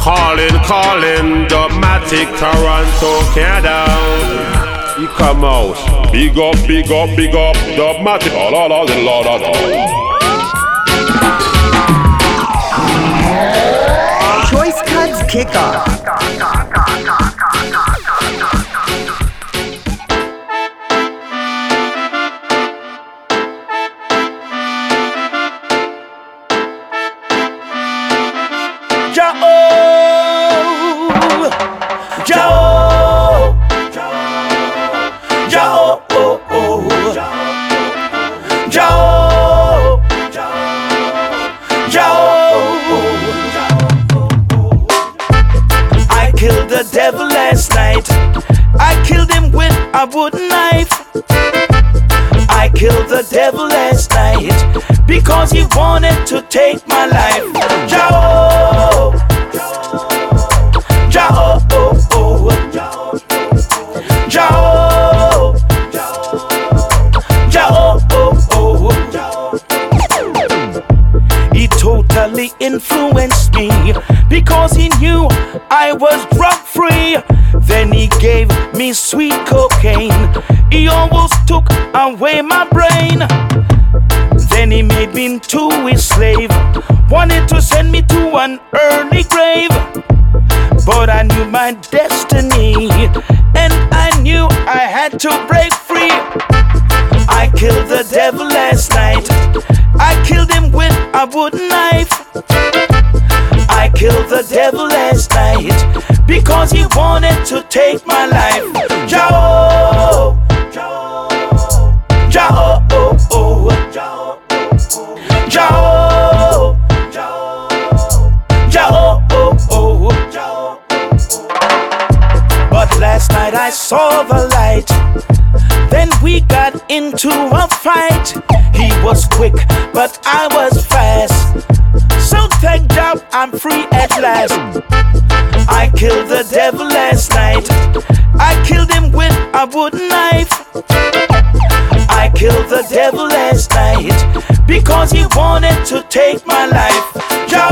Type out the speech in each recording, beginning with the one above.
Calling, calling, Dubmatic, Toronto, Canada. You come out. Big up, big up, big up, Dubmatic. Oh, la, la, la, la, la. Choice Cuts Kickoff. He almost took away my brain. Then he made me into his slave. Wanted to send me to an early grave. But I knew my destiny. And I knew I had to break free. I killed the devil last night. I killed him with a wooden knife. I killed the devil last night because he wanted to take my life. Jah, I saw the light. Then we got into a fight. He was quick, but I was fast. So thank God I'm free at last. I killed the devil last night. I killed him with a wooden knife. I killed the devil last night because he wanted to take my life. Jah,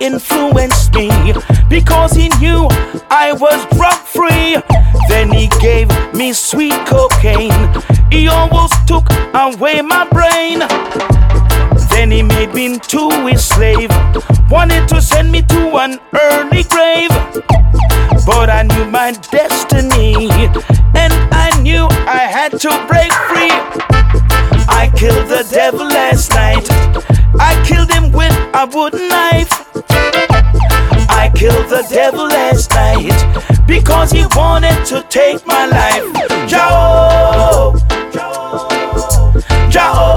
influenced me because he knew I was drug free. Then he gave me sweet cocaine. He almost took away my brain. Then he made me into his slave. Wanted to send me to an early grave. But I knew my destiny. And I knew I had to break free. I killed the devil last night. I killed him with a wooden knife. Killed the devil last night because he wanted to take my life. Jah, Jah, oh,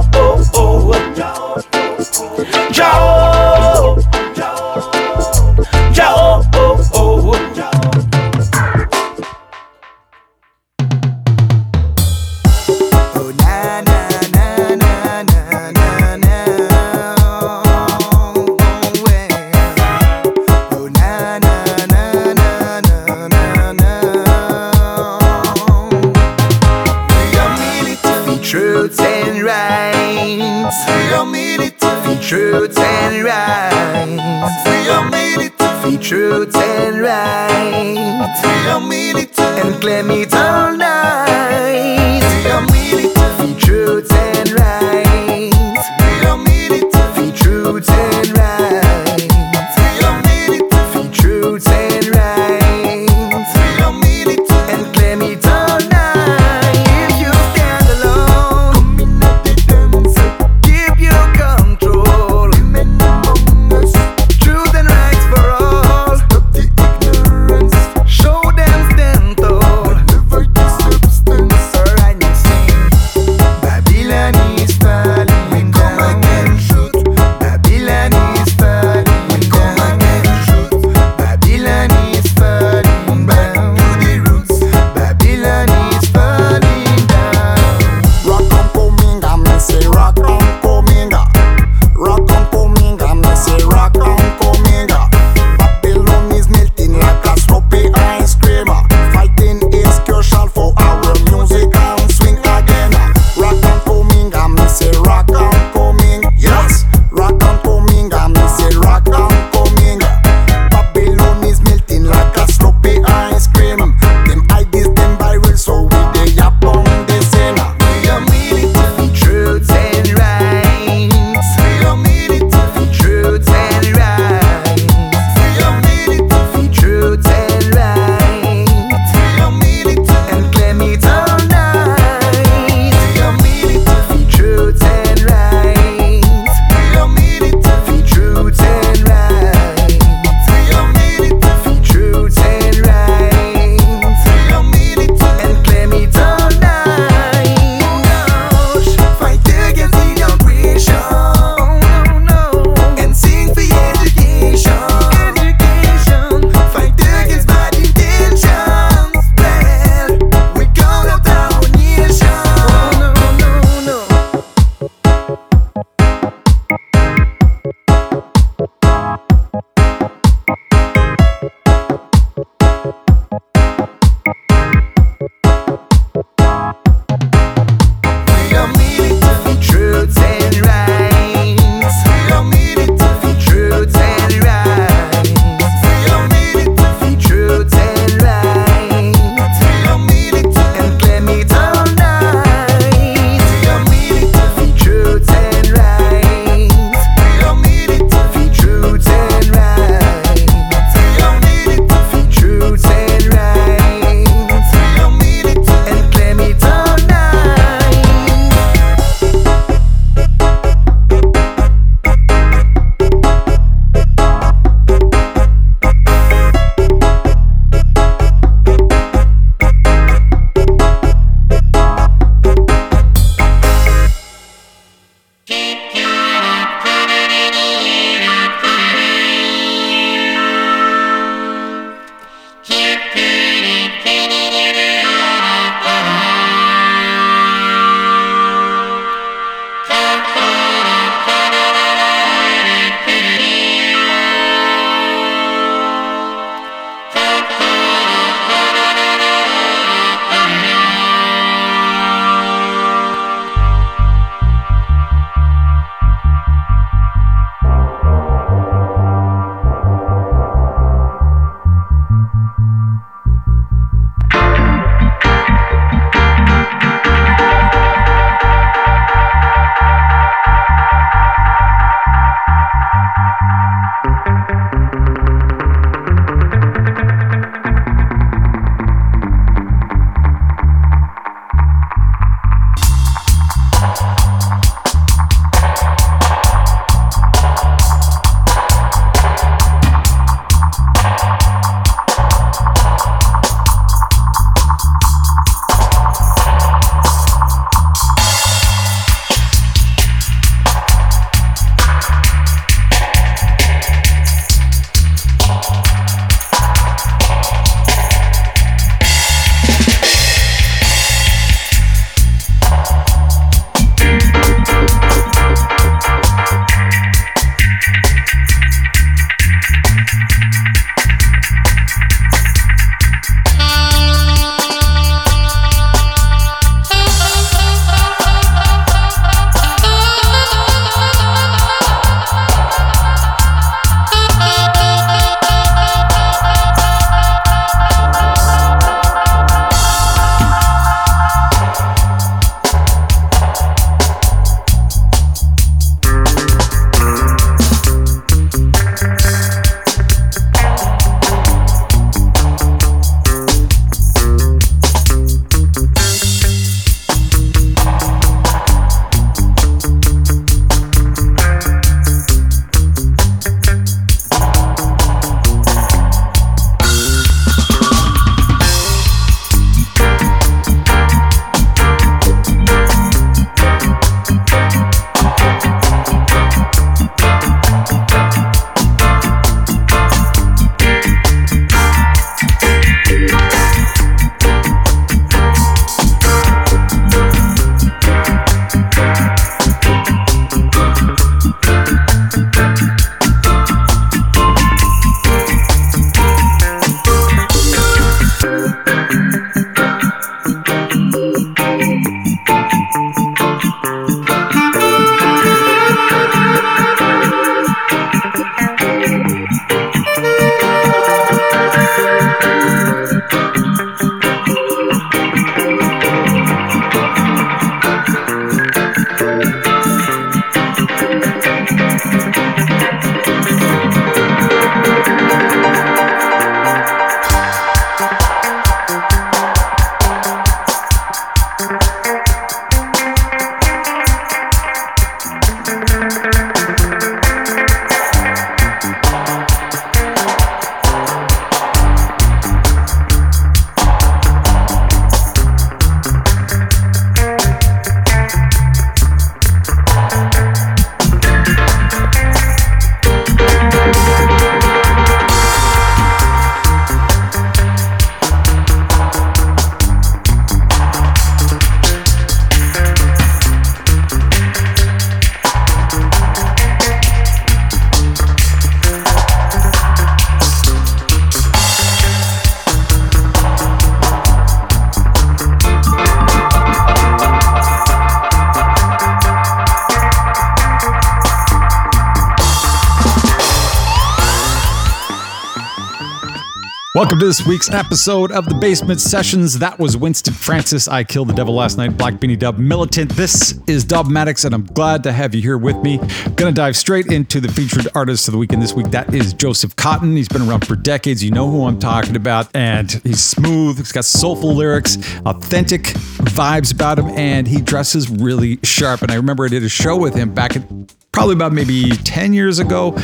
Welcome to this week's episode of the Bassment Sessions. That was Winston Francis. I killed the devil last night. Black Beanie Dub Militant. This is Dubmatix, and I'm glad to have you here with me. Gonna dive straight into the featured artist of the weekend this week. That is Joseph Cotton. He's been around for decades. You know who I'm talking about, and he's smooth. He's got soulful lyrics, authentic vibes about him, and he dresses really sharp. And I remember I did a show with him back in probably about maybe 10 years ago,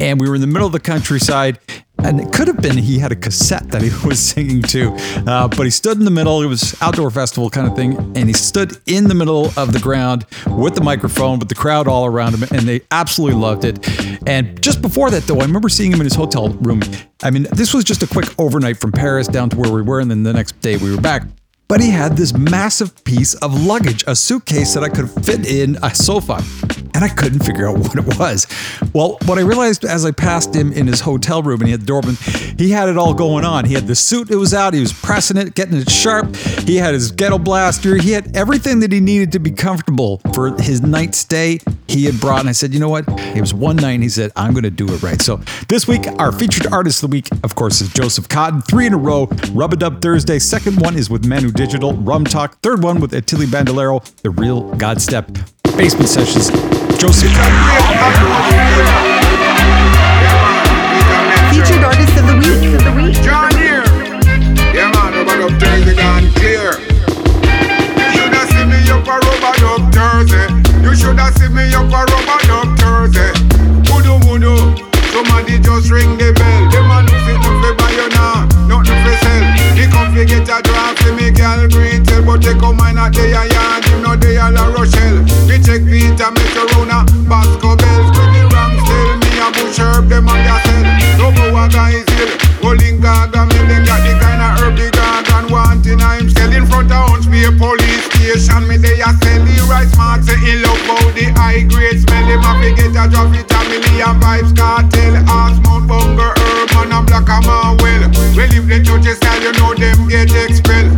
and we were in the middle of the countryside. And it could have been he had a cassette that he was singing to, uh, but he stood in the middle. It was outdoor festival kind of thing, and he stood in the middle of the ground with the microphone, with the crowd all around him, and they absolutely loved it. And just before that, though, I remember seeing him in his hotel room. I mean, this was just a quick overnight from Paris down to where we were, and then the next day we were back but he had this massive piece of luggage, a suitcase that I could fit in a sofa. And I couldn't figure out what it was. Well, what I realized as I passed him in his hotel room and he had the door open, he had it all going on. He had the suit, it was out, he was pressing it, getting it sharp. He had his ghetto blaster, he had everything that he needed to be comfortable for his night stay. He had brought, and I said, you know what? It was one night, and he said, I'm going to do it right. So this week, our featured artist of the week, of course, is Joseph Cotton. Three in a row, Rub a Dub Thursday. Second one is with Manu Digital, Rhum Talk. Third one with Atili Bandalero, The Real God Step. Bassment Sessions, Joseph Featured artist of the week. Of the week. John here. Yeah, man, rubber up Thursday gone clear. You shoulda seen me up a rubber up Thursday. You shoulda seen me up a rubber up Thursday. Voodoo, voodoo. Somebody just ring the bell. See green tell, but they come mine at the yard, him no dey a La Rochelle. We check Peter, make a run a Basco bells. With the wrong still, me a bush herb, them a sell. No a guys hill, me them got the kind of herb the gargan wanting. I'm still in front of Hunts Bay police station, me they a sell the rice mark, say he love how the high grade smell. Him a fi get a drop it a million vibes cartel, ass mount bunger herb, man a black a man well. Well if the judges style, you know them get expelled.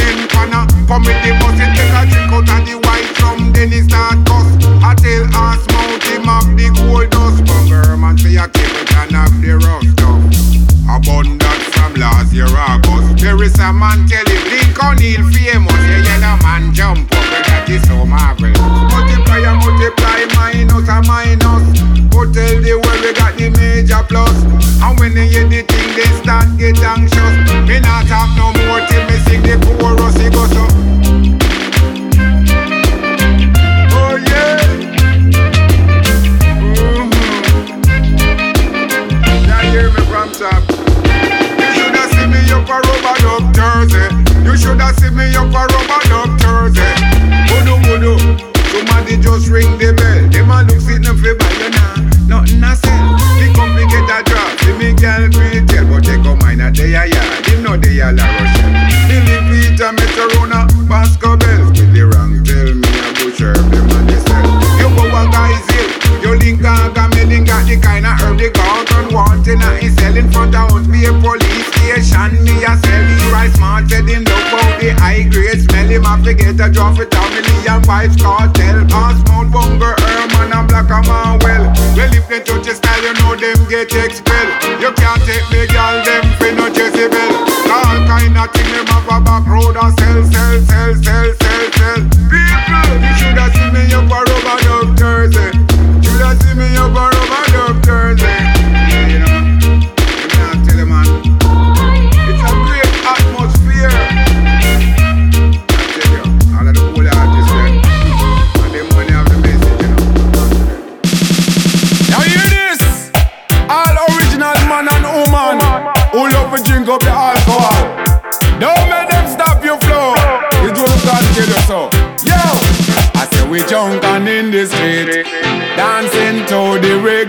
come with the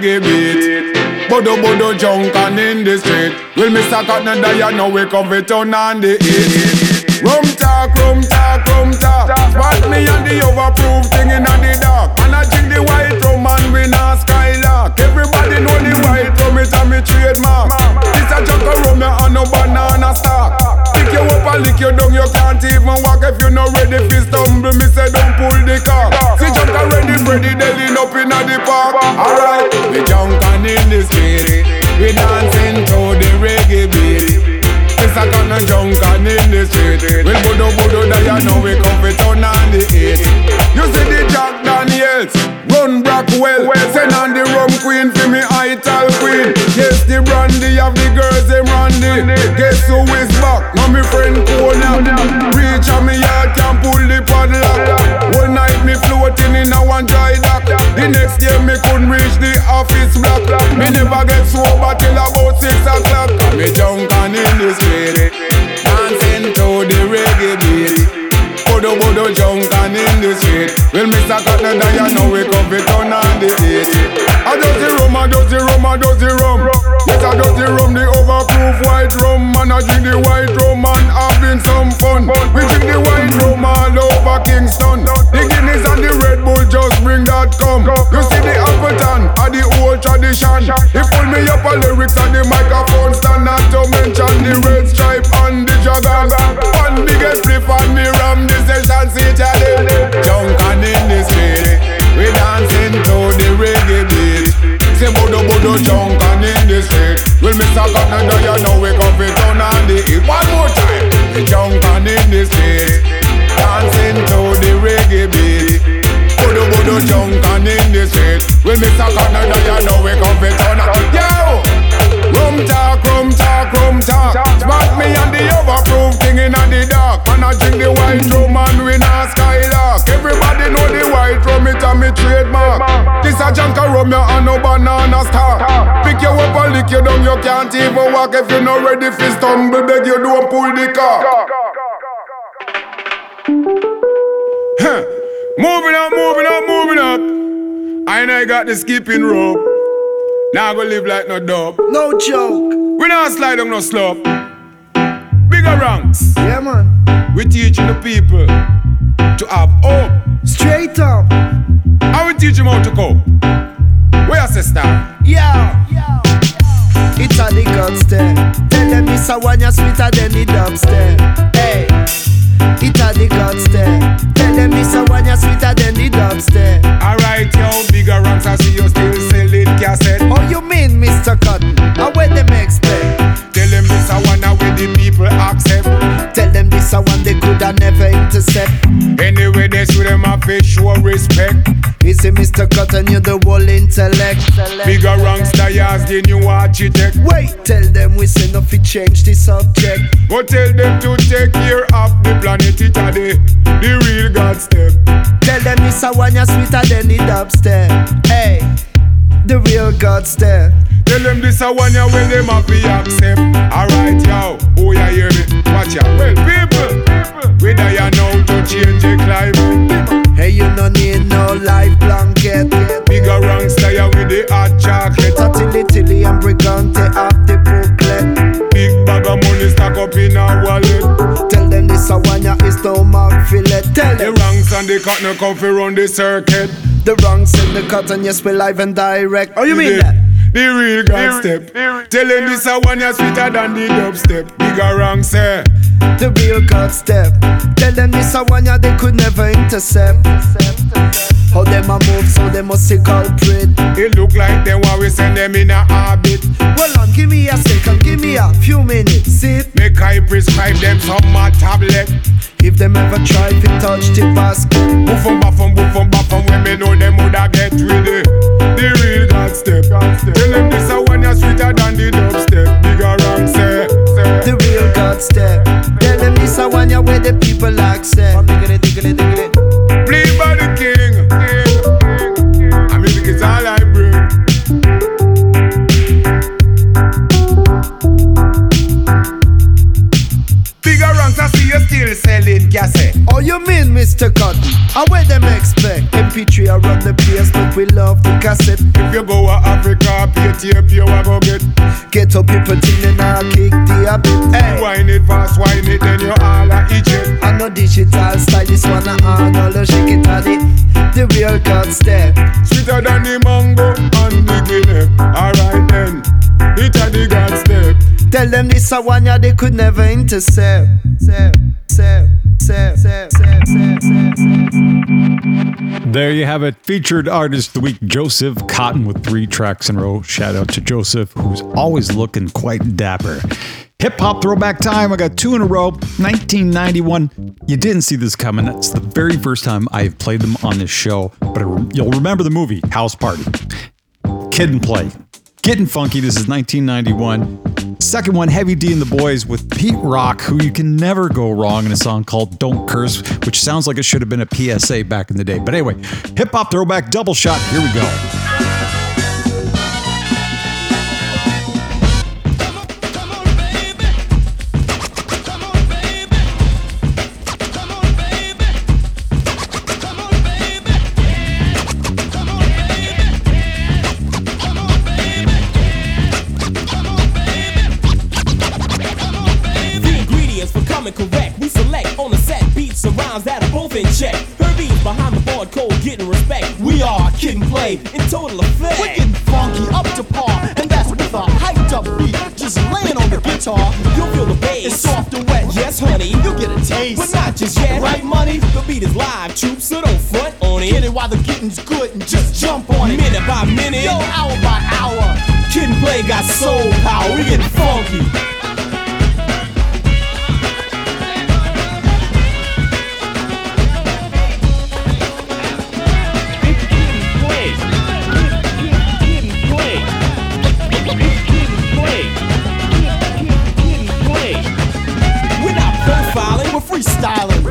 reggae beat. Bodo bodo junkin' in the street. Will Mr. Cotton die? You know we come to town on the east. Rum talk, rum talk, rum talk. Spot me and the overproof thing in the dark. And I drink the white rum and we not skylark. Everybody know the white rum, it a me trademark. This a junk of rum, and no banana stock. Pick you up and lick you down, you can't even walk if you not ready for stumble. Me say don't pull the car. See junk ready, ready, dealing up in the park. Alright, we junkin' in the street. We dancing to the reggae beat. It's a kind of junkin' in the street. Well, bodo bodo you know we come for town on the eight. You see the Jack Daniels, run Brockwell, well, send on the rum queen for me ital queen. Yes, the brandy of the girls them randy. Guess who is back? Now me friend Kona. Reach on me yard can pull the padlock. One night me floating in a one dry dock. The next year me couldn't reach the office block. Me never get sober till about six o'clock. Me junkin' in the street, Bodo bodo junkin' in the street. Well, Mr. Cotton, you know we come fit on on the eight. I does the rum, I does the rum, I does the rum. Yes, I does the rum, the overproof white rum. And I drink the white rum and having some fun. We drink the white rum all over Kingston. The Guinness and the Red Bull just bring that come. You see the Appleton are the old tradition. He pull me up a lyrics and the microphone of rum, and no banana star. Pick you up and lick you down, you can't even walk if you're not ready for stumble. Beg you don't pull the car. Huh. Moving up, moving up, moving up. I know I got the skipping rope. Now I go live like no dub. No joke. We not slide on no slope. Bigger ranks. Yeah, man. We teaching the people to have hope. Straight up. How we teach them how to cope. Where sister? Yeah. It's a the guns there. Tell them this a one ya sweeter than the dubstep. Hey. It's a the guns there. Tell them this a one ya sweeter than the dubstep. Alright, yo, bigger ranks. I see you still selling cassette. Oh, you mean Mr. Cotton? How what them expect? Tell them this a one where the people accept. This a one they coulda never intercept. Anyway, they show them a show respect. You see, Mr. Cotton, you're the whole intellect. Bigger ranks, as the new architect. Wait, tell them we say nothing change the subject. But tell them to take care of the planet, it a the, the real God step. Tell them this a one ya sweeter than the dubstep. Hey, the real God's step. Tell them this a one ya when them happy accept. Alright, yo, oh ya hear me? Watch ya. Well, people, we die now to change the climate. Hey, you no need no life blanket. Bigger ranks there with the hot chocolate. Tatilly tilly and brigante up the booklet. Big bag of money stack up in a wallet. Tell them this a one ya is no mark fillet. Tell The them ranks and the cotton come fi run the circuit. the wrongs in the cut and yes we live and direct. Oh you mean the, that? The real eh? God step. Tell them this a one ya sweeter than the dubstep. Bigger wrong say. The real God step. Tell them this a one ya they could never intercept. How them a move so they must see culprit. It look like them want we send them in a orbit. Well on, give me a second, give me a few minutes. See Make I prescribe them some more tablet. if them ever try to touch the basket. Boof em baff em, boof em baff em, when me know them woulda get ready. The real God step. Tell them this a one ya sweeter than the dubstep. Bigger wrong say. The real God step. Tell them this a one ya where the people accept. Diggity, diggity, diggity. Played selling cassette. Eh? Oh, you mean Mr. Cotton? I where them expect? MP3 I run the place, but we love the cassette. If you go to Africa, tape, you a go get. Get up people till now kick the habit. Hey, Wine it fast, wine it, then you all a it. I know digital style, this one I on all the shake it at it. The real God step. Sweeter than the mango and the guinea. Alright then, it a the God step. Tell them this a one ya they could never intercept. There you have it. Featured artist of the week, Joseph Cotton, with three tracks in a row. Shout out to Joseph, who's always looking quite dapper. Hip hop throwback time. I got two in a row. 1991. You didn't see this coming. That's the very first time I've played them on this show, but you'll remember the movie House Party. Kid 'N Play. Getting Funky. This is 1991. Second one, Heavy D and the Boyz with Pete Rock, who you can never go wrong in a song called Don't Curse, which sounds like it should have been a PSA back in the day. But anyway, hip hop throwback double shot. Here we go. Play in total effect. Getting funky up to par, and that's with a hyped up beat. Just laying on the guitar, You'll feel the bass. it's soft and wet. Yes, honey. you'll get a taste. But not just yet. Right, money? The beat is live, troops, so don't front on it. Get it. while the getting's good and just jump on it. Minute by minute. Yo, hour by hour. Kid and play got soul power. We getting funky.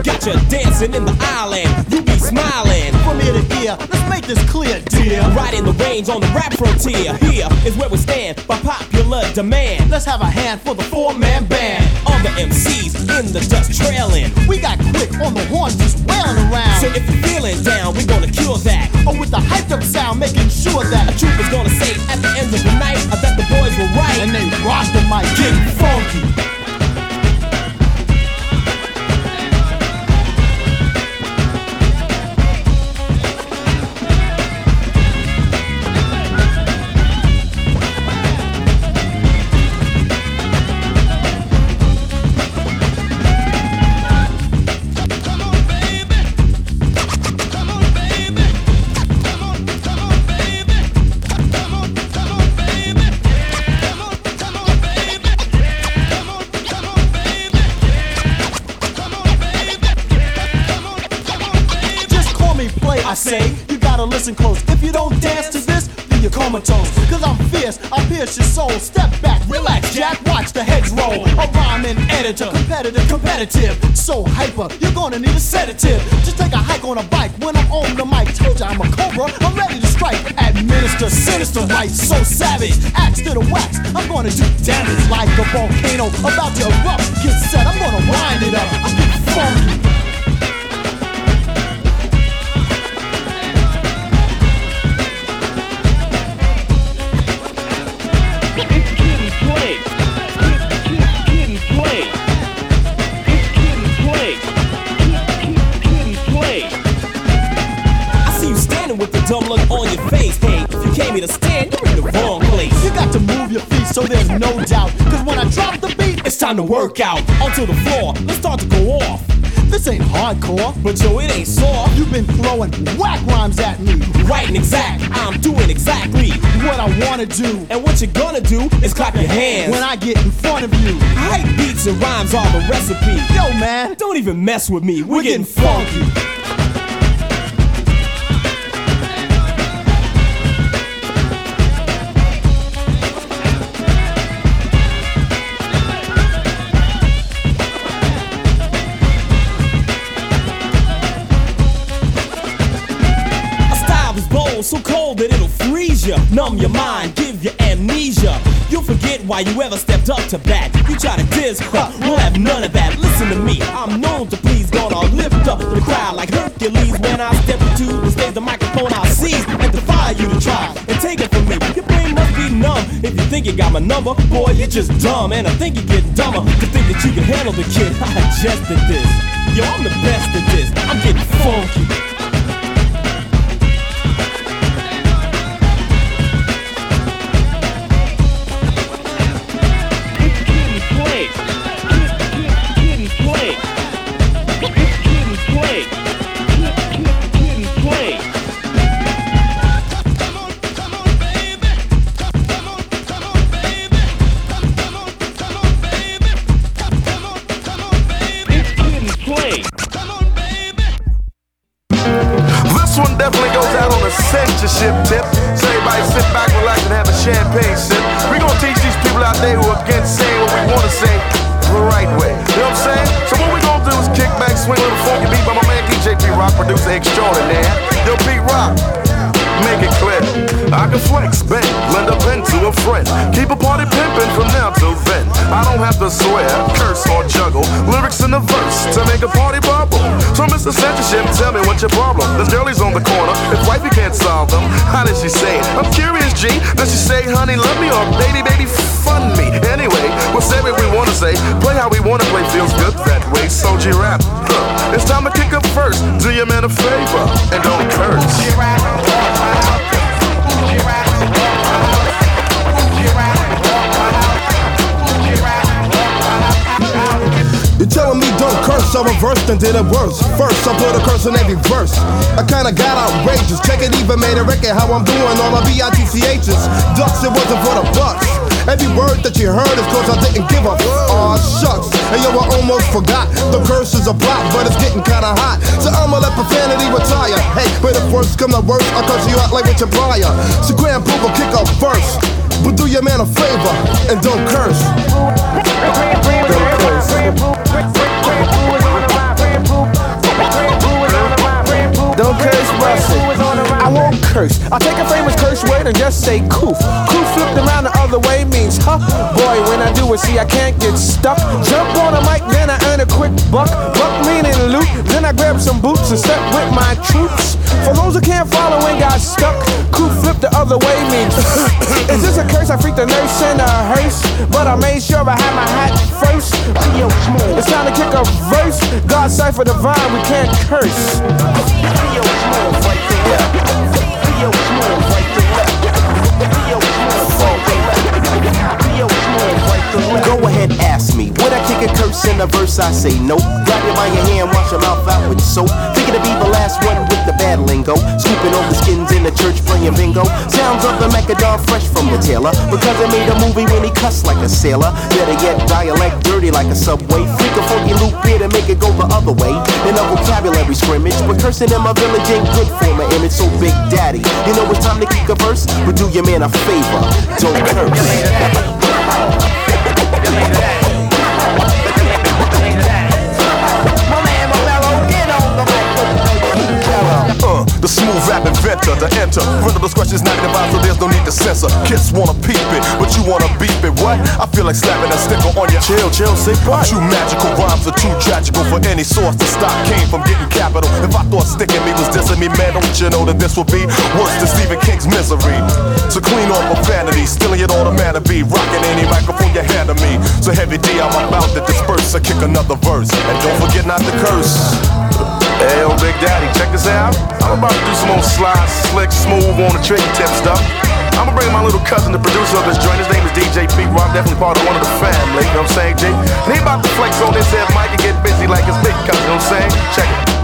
Got you dancing in the island. You be smiling. From ear to ear, let's make this clear, dear. Right in the range on the rap frontier. Here is where we stand by popular demand. Let's have a hand for the four-man band. All the MCs in the dust trailing. We got quick on the horns just wailing around. So if you're feeling down, we're gonna cure that. Oh, with the hyped up sound, making sure that A troop is gonna say at the end of the night I bet the boys were right. and they rock the mic. Get funky. Pierce your soul. Step back, relax, Jack, watch the heads roll. A rhyming editor, competitive, competitive. So hyper, you're gonna need a sedative. Just take a hike on a bike when I'm on the mic. Told you I'm a cobra, I'm ready to strike. Administer sinister rights, so savage. Axe to the wax, I'm gonna do damage like a volcano about to erupt. Get set, I'm gonna wind it up. I'm getting funky. Pay me to stand, you're in the wrong place. You got to move your feet so there's no doubt. Cause when I drop the beat, It's time to work out onto the floor. Let's start to go off. this ain't hardcore. But yo, it ain't soft. You've been throwing whack rhymes at me. Right and exact, I'm doing exactly What I wanna do. And what you're gonna do is clap your hands. When I get in front of you. Hype beats and rhymes are the recipe. Yo, man. Don't even mess with me. We're, We're getting, getting funky. A you, numb your mind, give you amnesia. You'll forget why you ever stepped up to bat. You try to diss, huh, we'll have none of that. Listen to me, I'm known to please, gonna lift up the crowd like Hercules. When I step into the stage, the microphone I'll seize and defy you to try and take it from me. Your brain must be numb if you think you got my number. Boy, you're just dumb, and I think you're getting dumber to think that you can handle the kid. I adjusted this. Yo, I'm the best at this. I'm getting funky. Sip. We gonna teach these people out there who are against saying what we wanna say the right way. You know what I'm saying? So what we gonna do is kick back, swing a little funky beat by my man DJ Pete Rock, producer extraordinaire. Yo, Pete Rock. Make it clear, I can flex, bend, lend a pen to a friend. Keep a party pimping from now till then. I don't have to swear, curse, or juggle lyrics in the verse to make a party bubble. So, Mr. Censorship, tell me what's your problem? There's girlies on the corner, if wifey can't solve them, how did she say it? I'm curious, G. Does she say, honey, love me, or baby, baby, fun me? Anyway, we'll say what we wanna say, play how we wanna play, feels good that way. So, G rap, it's time to kick up first. Do your man a favor and don't curse. You're telling me don't curse, I reversed and did it worse. First, I put a curse in every verse. I kinda got outrageous. Check it, even made a record how I'm doing all the B-I-T-C-H's. Ducks, it wasn't for the bucks. Every word that you heard is cause I didn't give a Aw, shucks. And yo, I almost forgot. The curse is a block, but it's getting kinda hot. So I'ma let profanity retire. Hey, but if worse come to worse, I'll curse you out like Richard Pryor. So Grand Puba will kick a verse. But do your man a favor and don't curse. Don't Don't curse, Russell. I curse. I'll take a famous curse word and just say coof. Coof flipped around the other way means huh. Boy, when I do it, see, I can't get stuck. Jump on a mic, then I earn a quick buck. Buck meaning loot. Then I grab some boots and step with my troops. For those who can't follow and got stuck, coof flipped the other way means. Is this a curse? I freaked the nurse in a hearse. But I made sure I had my hat first. It's time to kick a verse. God cipher divine, we can't curse. A curse in a verse? I say no. Grab you by your hand, wash your mouth out with soap. Thinking to be the last one with the bad lingo. Scooping the skins in the church playing bingo. Sounds of the Macadam fresh from the tailor. Because I made a movie when he cussed like a sailor. Better yet, dialect dirty like a subway. Freak a funky loop here to make it go the other way. In a vocabulary scrimmage. But cursing in my village ain't good for my image. So, Big Daddy, you know it's time to kick a verse? But do your man a favor. Don't curse. Smooth rap inventor to enter. Discretion is not advised, so there's no need to censor. Kids wanna peep it, but you wanna beep it. What? I feel like slapping a sticker on your chill, chill, sick butt. True magical rhymes are too tragical for any source to stop. Came from getting capital. If I thought sticking me was dissing me, man, don't you know that this would be worse than Stephen King's misery? So clean off profanity, stealing it all the matter be. Rocking any microphone you hand to me. So heavy D, I'm about to disperse. I kick another verse. And don't forget not to curse. Hey, yo, Big Daddy, check this out. I'm about to do some old slide, slick, smooth on the tricky tip stuff. I'm gonna bring my little cousin, the producer of this joint. His name is DJ Pete Rock, definitely part of one of the family. You know what I'm saying, G? And he about to flex on this head mic and get busy like his big cousin. You know what I'm saying? Check it.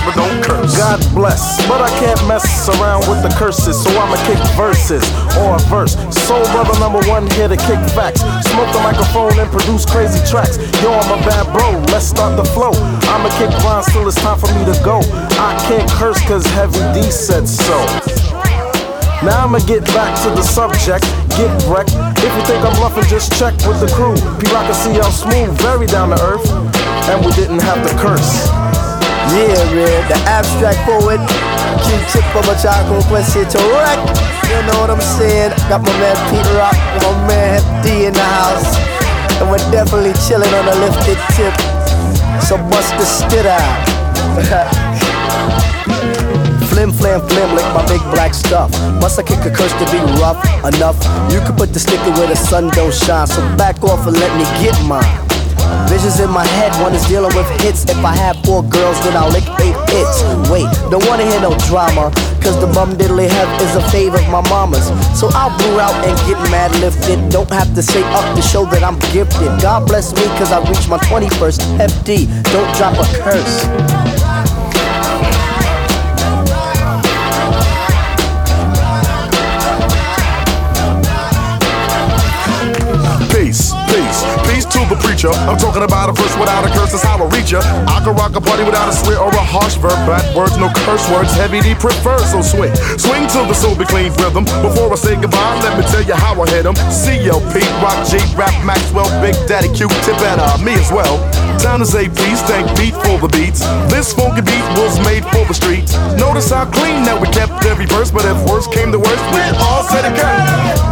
Verse, but don't curse. God bless, but I can't mess around with the curses, so I'ma kick verses or a verse. Soul brother number one here to kick facts. Smoke the microphone and produce crazy tracks. Yo, I'm a bad bro, let's start the flow. I'ma kick rhymes till it's time for me to go. I can't curse cause Heavy D said so. Now I'ma get back to the subject, get wrecked. If you think I'm bluffing, just check with the crew. Pete Rock and CL Smooth, very down to earth, and we didn't have to curse. Yeah, man, the abstract poet, Q-tip of A Tribe Called Quest to wreck. You know what I'm saying? Got my man Pete Rock my man D in the house. And we're definitely chilling on a lifted tip. So bust the spit out. Flim flam flim lick my big black stuff. Must I kick a curse to be rough enough? You can put the sticker where the sun don't shine. So back off and let me get mine. Visions in my head, one is dealing with hits. If I have four girls, then I'll lick eight hits. Wait, don't wanna hear no drama. Cause the bum diddly have is a fave of my mama's. So I'll brew out and get mad lifted. Don't have to say up to show that I'm gifted. God bless me cause I reached my 21st FD. Don't drop a curse. To the preacher. I'm talking about a verse without a curse, that's how I reach ya. I can rock a party without a swear or a harsh verb. Bad words, no curse words, heavy D prefer, so swing. Swing till the soul be clean rhythm. Before I say goodbye, let me tell you how I hit 'em. CLP, Rock G, Rap Maxwell, Big Daddy Q, Tip, and uh, me as well. Time to say peace, thank Pete for the beats. This funky beat was made for the streets. Notice how clean that we kept every verse, but if worse came to worst, we all said it again.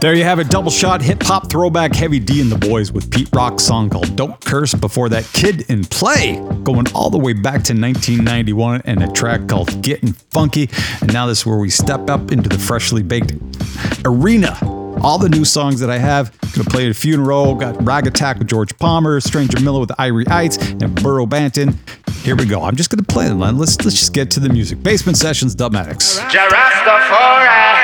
There you have it, double shot hip hop throwback Heavy D and the Boyz with Pete Rock's song called Don't Curse before that Kid 'N Play, going all the way back to 1991 and a track called Getting Funky. And now this is where we step up into the freshly baked arena. All the new songs that I have, gonna play a few in a row. Got Raggattack with George Palmer, Stranjah Miller with Irie Ites, and Burro Banton. Here we go. I'm just gonna play them. Let's let's just get to the music. Bassment Sessions, Dubmatix. Jarastafari.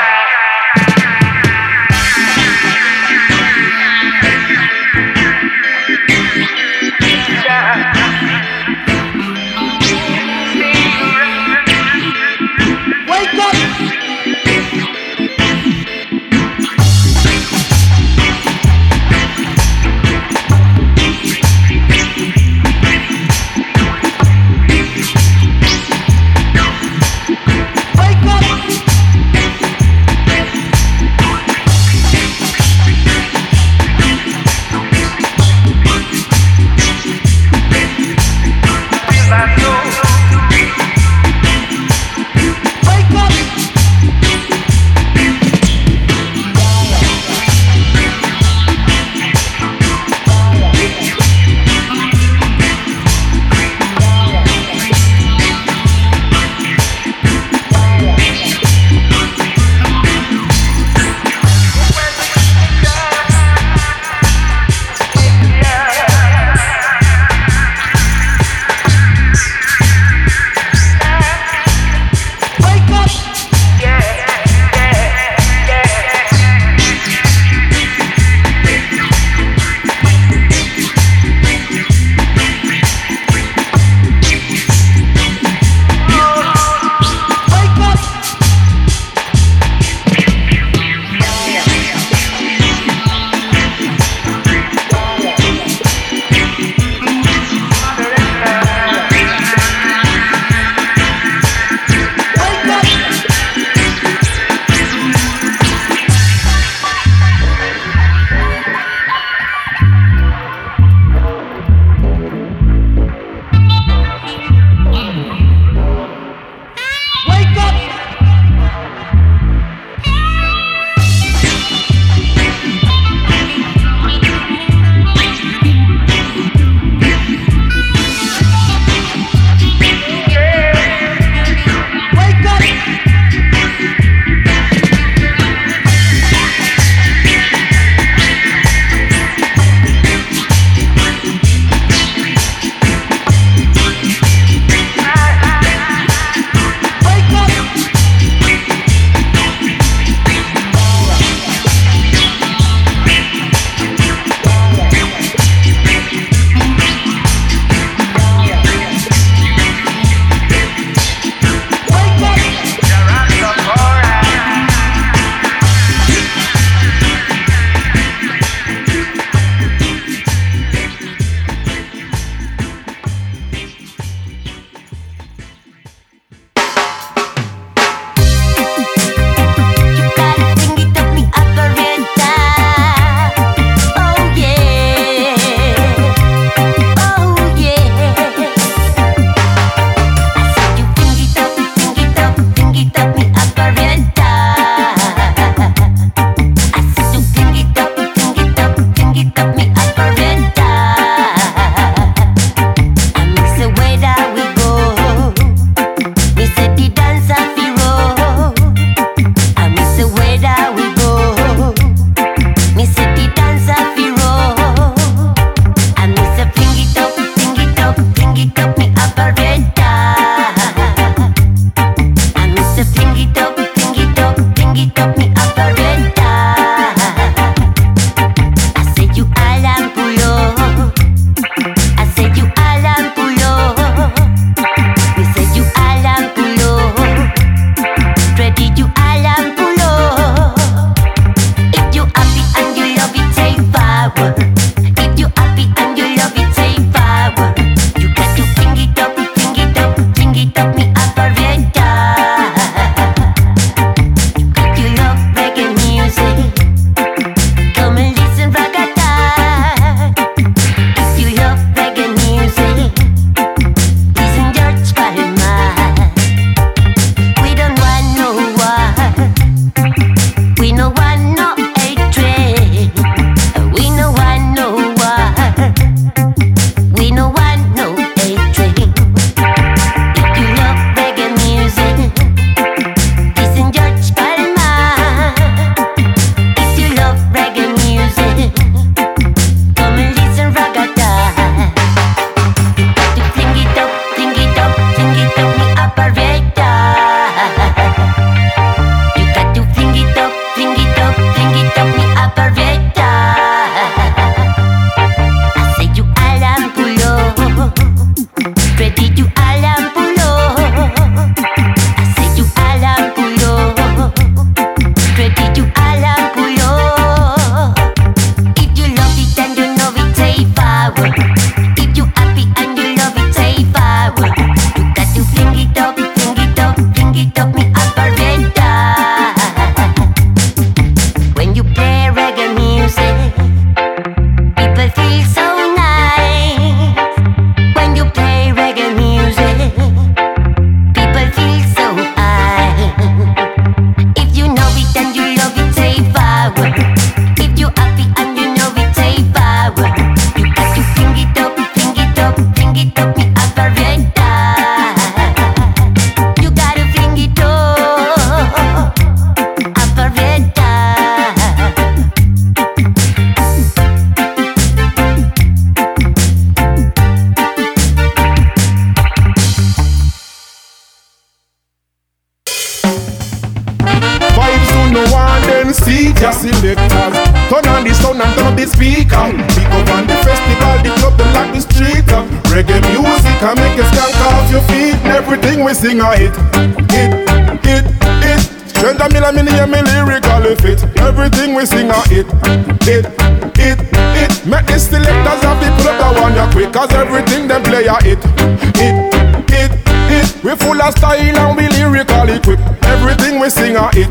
Hit,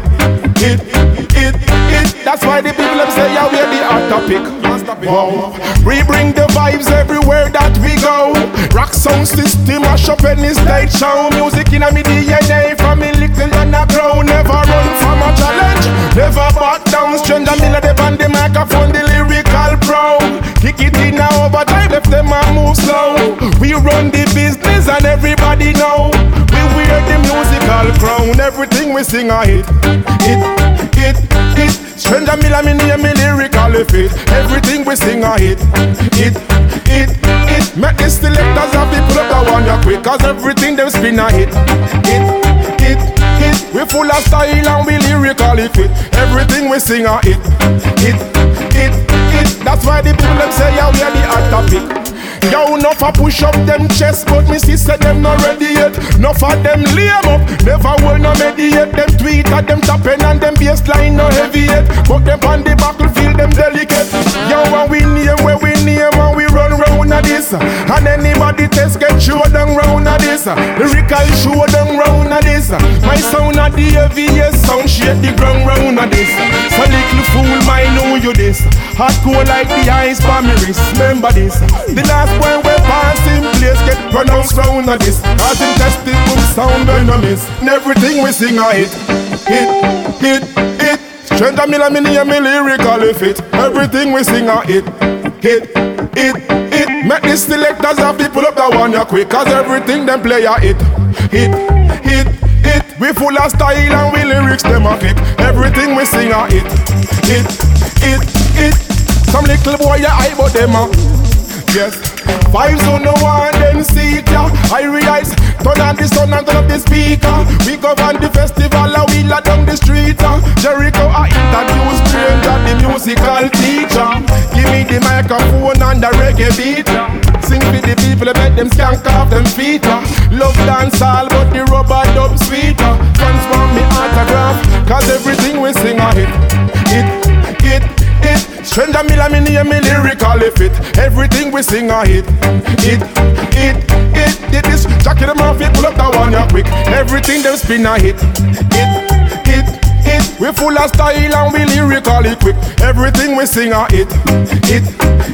hit, hit, hit That's why the people say yeah we're the hot topic. Wow. We bring the vibes everywhere that we go. Rock sound system, mash up any stage show Music in a me DNA me little and a grow. Never run from a challenge, never back down. Stranjah Miller, the band, the microphone, the lyrical pro. Kick it in now overtime, left them and move slow. We run the business and everybody know musical crown Everything we sing a hit, hit, hit, hit. Stranjah Miller, me name me lyrically fit. Everything we sing a hit, hit, hit, hit. Make the selectors have the pull up that one ya quick Cause everything them spin a hit, hit, hit, hit. We full of style and we lyrically fit. Everything we sing a hit, hit, hit, hit. That's why the people them say yeah we are the hot topic Yo, enough a push up them chest, but me see say them not ready yet. Enough of them lame up, never will no mediate. Them tweet at them tapping and them baseline no heavy yet. But them on the battlefield them delicate. Yo, when we name where we round a this, and anybody test get show down round a this. Lyrical show down round a this. My sound a the heaviest sound shake the ground round a this. So little fool, my know you this. Hardcore like the ice by me wrist. Remember this. The last when we pass in place get pronounced round of this Cause him tested boom sound when I miss And everything we sing a hit Hit, hit, hit Strength a million, million, me lyrically fit Everything we sing a Hit, hit, hit Make the selectors have to pull up that one ya quick Cause everything them play a hit Hit, hit, hit We full of style and we lyrics them a kick Everything we sing a hit Hit, hit, hit Some little boy ya hype but them a Yes Vibes on the one, then see yeah. I realize, turn on the sun and turn up the speaker. We go on the festival, and we la down the street. Uh. Jericho, I introduce stranger, the musical teacher. Me the microphone and the reggae beat. Sing for the people, make them skank off them feet. Uh. Love dance all, but the rubber dub sweeter. Transform me autograph, cause everything we sing a hit. Hit, hit, hit. Stranjah Miller, me name me lyrically fit. Everything we sing a hit. It, it, it, it is Jackie the Murphy, pull up that one ya quick. Everything them spin a hit. It, it, it. We full of style and we lyrically quick. Everything we sing a hit. It,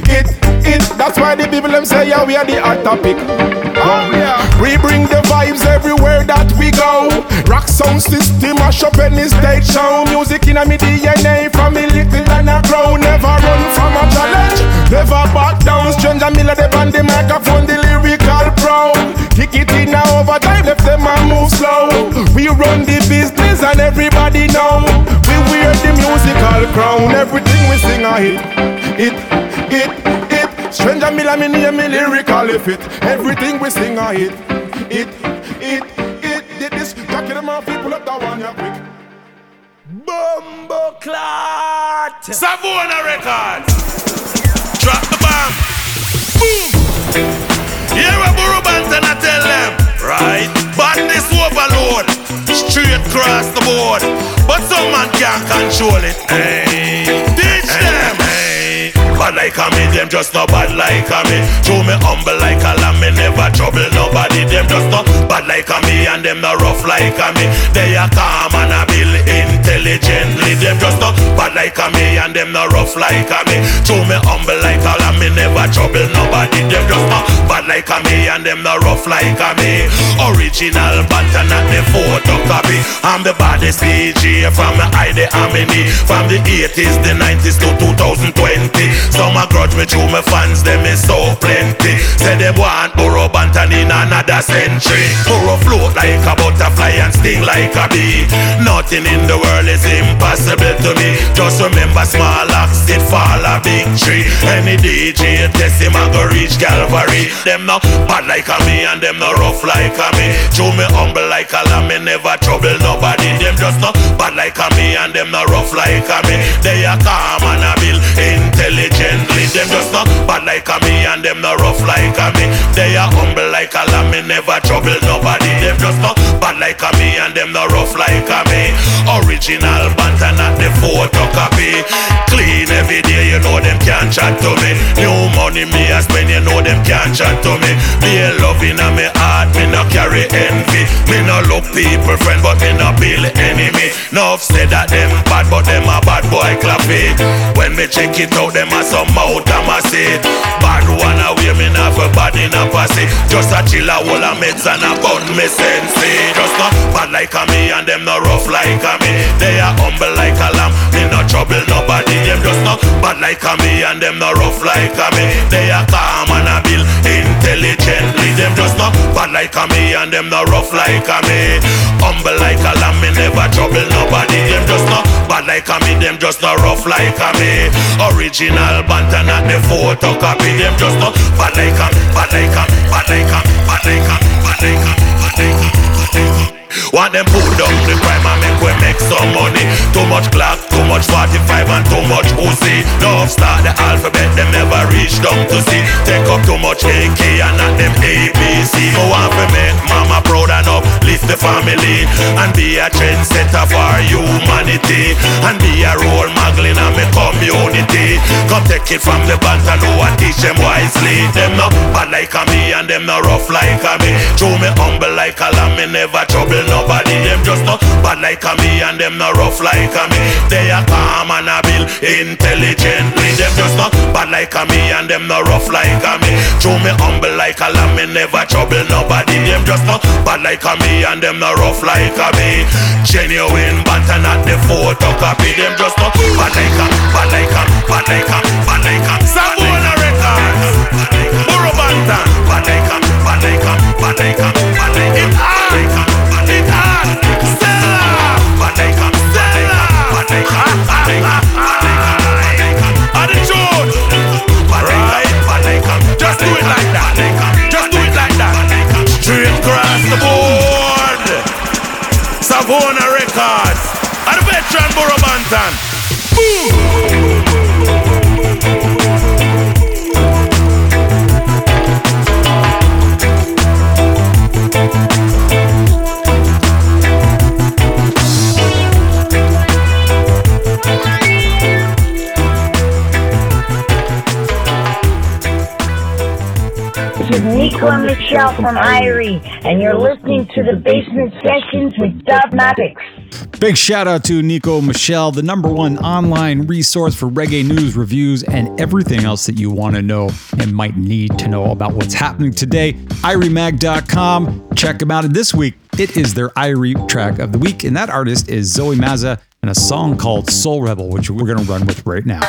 it, it. That's why the people them say yeah we are the hot topic. Oh yeah. We bring the vibes everywhere that we go. Rock sound system, mash up any stage show. Music in a me DNA from me little and a grow. Never run from a challenge, never back down. Stranjah Miller, the band, the microphone, the lyrical pro. Kick it in now overtime, left them and move slow. We run the business and everybody know. We wear the musical crown. Everything we sing a hit, it, it, it. Stranjah Miller, me name me lyrically fit. Everything we sing a hit, it, it, it. Did this? Jackie the Murphy, pull up that one, yeah, quick. Bumbo clot. Savona Records. Drop the bomb. Boom. Here a Burro Banton I tell them. Right. Badness overload. Straight across the board. But some man can't control it. Hey. Teach eh, them. Hey. Bad like a me, them just no bad like a me. Show me humble like a lamb, me never trouble nobody. Them just no bad like a me, and them no rough like a me. They are calm and a build intelligently. Like a me, and them no rough like a me. Show me humble like a lamb, me never trouble nobody. Them just no bad like a me, and them no rough like a me. Original, but not the photocopy. I'm the baddest DJ from the ID Amini. From the 80s, the 90s to 2020. Some a grudge me through my fans, them is so plenty. Say them want Burro Banton in another century. Burro float like a butterfly and sting like a bee. Nothing in the world is impossible to me. Just remember, small axe, it fall a big tree. Any DJ test him, I go reach Calvary. Them no bad like a me and them no rough like a me. Show me humble like a lamb, me never trouble nobody. Them just no bad like a me and them no rough like a me. They are calm and a build intelligently. Them just no bad like a me and them no rough like a me. They are humble like a lamb, me never trouble nobody. Them just no like a me and them no rough like a me. Original banter, not the photocopy. Clean every day, you know them can't chat to me. New money me a spend, you know them can't chat to me. Be a loving a me heart, me no carry envy. Me no look people friend, but me no build enemy. Nuff said that them bad, but them a bad boy clappy. When me check it out, them a some mouth a massy. Bad one away, me not for bad in a pussy. Just a chill a whole a meds and a bun me sense. Just not bad like a me and them no rough like a me. They are humble like a lamb. Me no trouble nobody. Them just not bad like a me and them no rough like a me. They are calm and a build intelligently. Them just not bad like a me and them no rough like a me. Humble like a lamb. Me never trouble nobody. Them just not bad like a me. Them just not rough like a me. Original banter not the photocopy. Them just not bad like a, bad like a, bad like a, bad like a, bad like a, bad like a, bad like a. Want them pull down the crime and make we make some money. Too much clock, too much 45 and too much Uzi. No start the alphabet, them never reach down to see Take up too much AK and not them ABC Go want to make mama proud enough, lift the family. And be a trendsetter for humanity. And be a role model in my community. Come take it from the bantaloo and teach them wisely. Them no bad like a me and them no rough like a me. Show me humble like a lamb, me never trouble nobody Them just no bad like a me and them no rough like a me They are calm and a build intelligently Them just no bad like a me and them no rough like a me True me humble like a lamb, me never trouble nobody Them just no bad like a me and them no rough like a me Genuine banter not the photocopy Them just no bad like a, bad like a, bad like a, bad like a Savona Records Burro Banton Bad like a, bad like a, bad like a, bad like a Savona Records And the veteran Burro Banton This is Nico and Michelle from Irie, and you're listening to the Bassment Sessions with Dubmatix. Big shout out to Nico Michelle, the number one online resource for reggae news, reviews, and everything else that you want to know and might need to know about what's happening today. IrieMag.com. Check them out. And this week, it is their Irie track of the week, and that artist is Zoe Mazah and a song called Soul Rebel, which we're going to run with right now.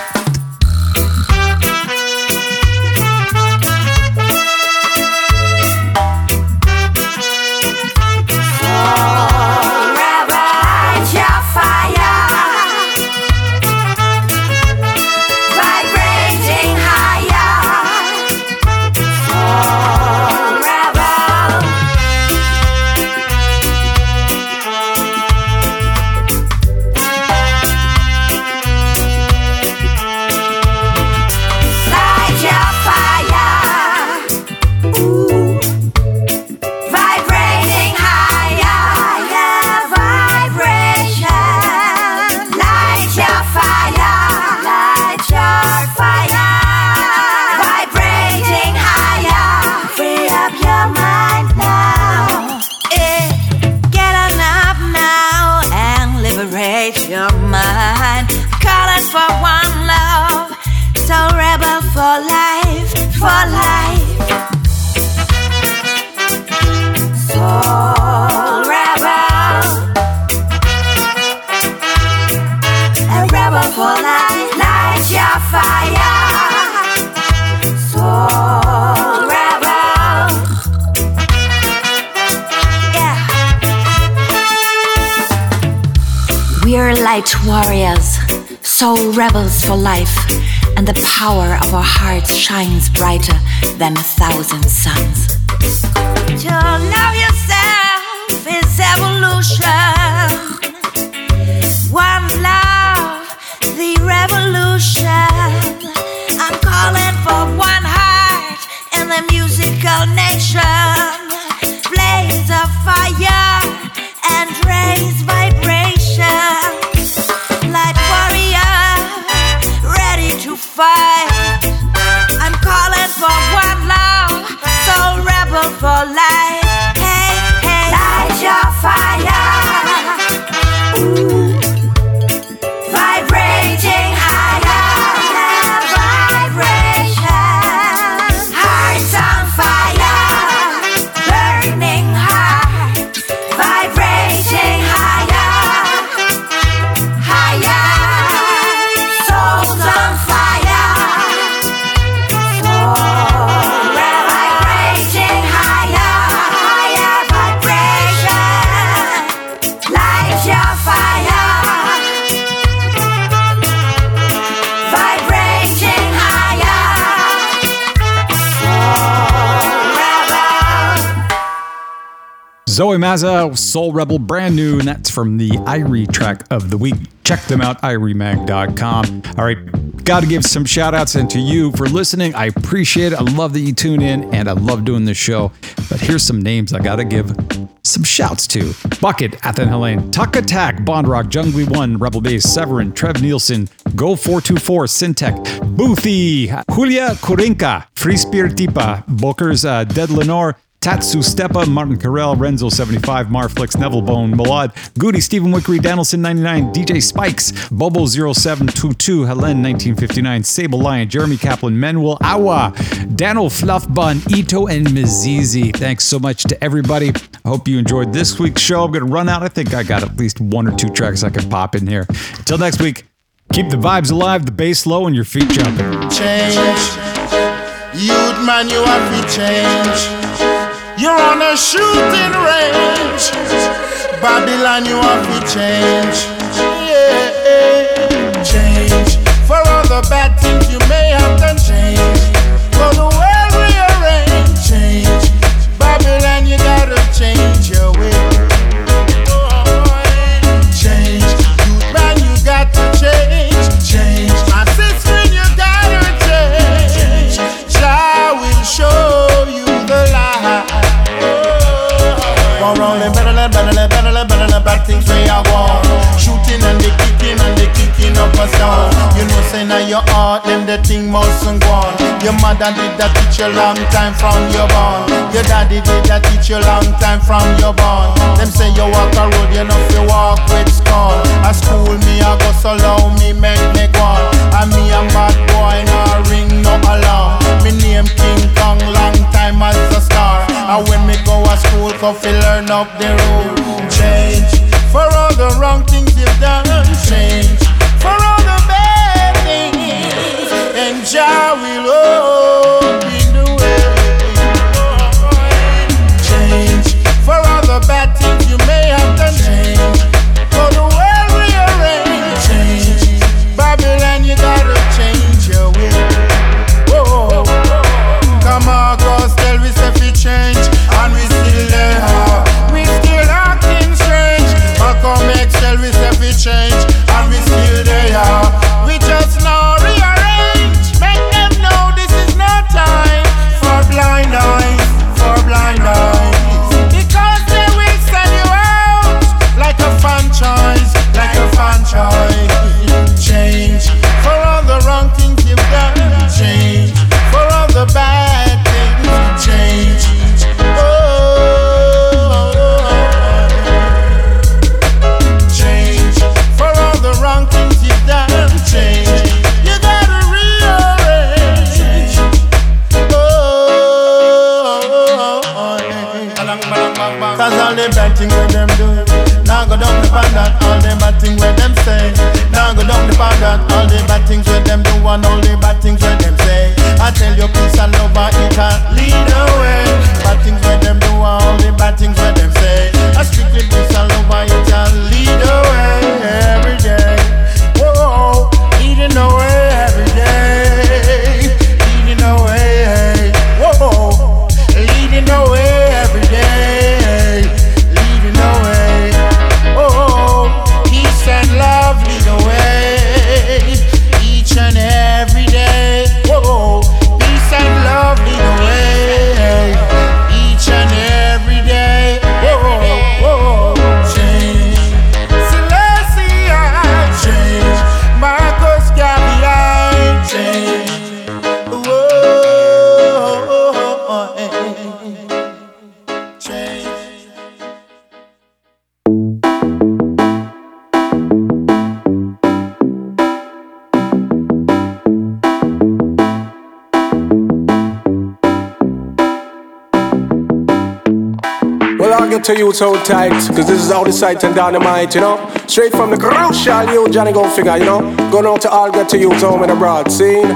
We're light warriors, soul rebels for life, and the power of our hearts shines brighter than a thousand suns. To love yourself is evolution. One love, the revolution. I'm calling for one heart in the musical nation. Blaze of fire and raise vibration. Fight. I'm calling for one love, soul rebel for life. Zoe Mazah, Soul Rebel, brand new, and that's from the Irie track of the week. Check them out, iriemag.com. All right, got to give some shout outs and to you for listening. I appreciate it. I love that you tune in, and I love doing this show. But here's some names I got to give some shouts to Bucket, Athen Helene, Tuck Attack, Bond Rock, Jungly One, Rebel Base, Severin, Trev Nielsen, Go 424, Syntech, Boothy, Julia Kurinka, Free Spirit Tipa, Booker's uh, Dead Lenore, Tatsu Stepa, Martin Carell, Renzo 75, Marflix, Neville Bone, Malad, Goody, Stephen Wickery, Danielson 99, DJ Spikes, Bobo 0722, Helen 1959, Sable Lion, Jeremy Kaplan, Manuel Awa, Dano Fluffbun, Ito, and Mizizi. Thanks so much to everybody. I hope you enjoyed this week's show. I'm going to run out. I think I got at least one or two tracks I can pop in here. Until next week, keep the vibes alive, the bass low, and your feet jumping. change. Youth man, you have to change. You're on a shooting range. Babylon, you have to change. Yeah, change. For all the bad things you may have done, You know, say now your heart, them the thing mustn't go on. Your mother did that teach you long time from your born. Your daddy did that teach you long time from your born. Them say you walk a road, you know you walk with scorn. At school me I go so low, me make me go on. And me a bad boy, no ring no alarm. Me name King Kong, long time as a star. And when me go to school, go fi learn up the road. Change for all the wrong things you've done. Change Jah will open to you so tight, cause this is how the sight and dynamite, you know. Straight from the crucial you, Jonnygo Figure, you know. Going out to all get to you home in the broad scene.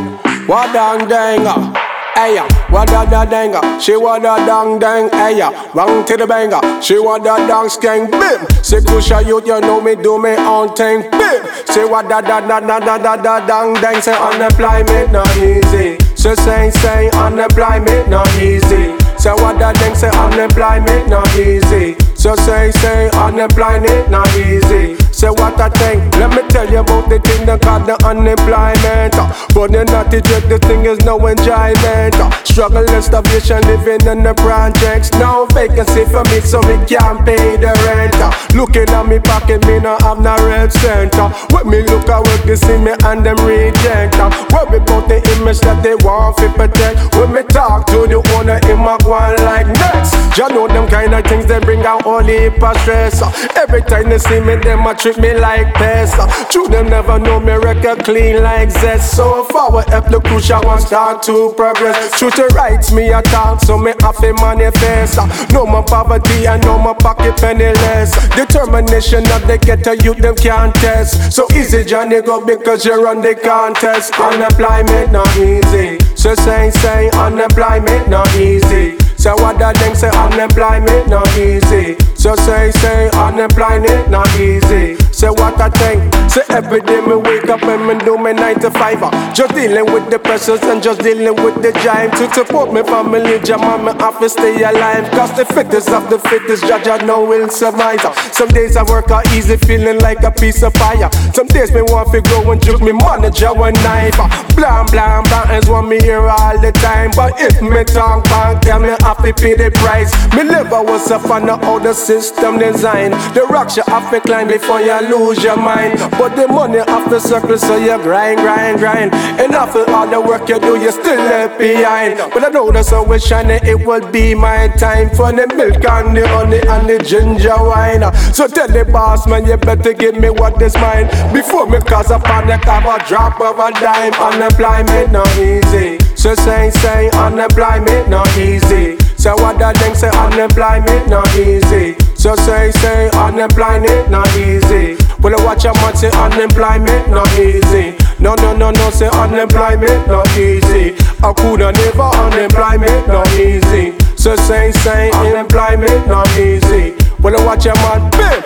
What dang dang, uh, Hey ya, what da da danga? Uh, she want da dang dang. Hey wrong to the banger. She want da dang skang. Bim. Say Kusha you, you know me do me own thing. Bim. Say what da da da da da da da dang dang. Say unemployment not easy. So say say unemployment not easy. Say what that thing say unemployment not easy. So say say unemployment not easy. Say what I think. Let me tell you about the thing that got the unemployment. But the naughty joke, the thing is no enjoyment. Struggle and starvation, living in the projects. No vacancy for me, so me can't pay the rent. Looking at me pocket, me no have no red center. When me look at work, they see me and them reject. Worry about the image that they want to protect. When me talk to the owner, in my one like next. You know them kind of things they bring out all the stress. Every time they see me, them a treat me like pest. Uh, True, them never know me record clean like zest. So forward, help the crucial one start to progress. True to rights, me a talk, so me have to manifest. Uh, no more poverty and no more pocket penniless. Determination of the ghetto youth, them can't test. So easy, Johnny, go because you run the contest. Unemployment not easy. So say, say, unemployment not easy. Say what that thing say unemployment not easy. So say say unemployment not easy. Say what I think. Say every day me wake up and me do me nine to five. Uh, just dealing with the pressures and just dealing with the giant to support me family. Jam me have to stay alive. Cause the fittest of the fittest judge I know will survive. Uh, some days I work out easy, feeling like a piece of fire. Some days me want to go and juke me manager one knife. Uh, blam blam blam is what me hear all the time. But if me talk back, tell me have to pay the price. Me never was a fan of how the system design. The rocks you have to climb before you lose your mind. But the money have to circle so you grind, grind, grind. And after all the work you do, you still left behind. But I know the sun will shine, it will be my time for the milk and the honey and the ginger wine. So tell the boss man, you better give me what is mine before me cause a panic have a drop of a dime. Unemployment not easy. So say, say, unemployment not easy. Say what that thing say, unemployment not easy. So say, say, unemployment not easy. Well, I watch a man say, unemployment not easy. No, no, no, no, say, unemployment not easy. I coulda never, unemployment not easy. So say, say, unemployment not easy. Well, I watch a man, bim.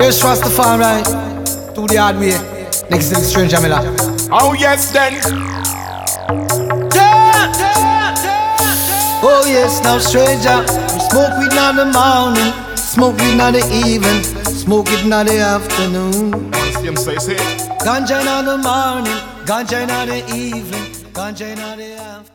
Here's Rastafari, do the hard way. Next to the Stranjah Miller. Oh yes then. Oh yes, now stranger. We smoke weed in the morning, smoke weed in the evening, smoke it in the afternoon. Ganja in the morning, ganja in the evening, ganja in the afternoon.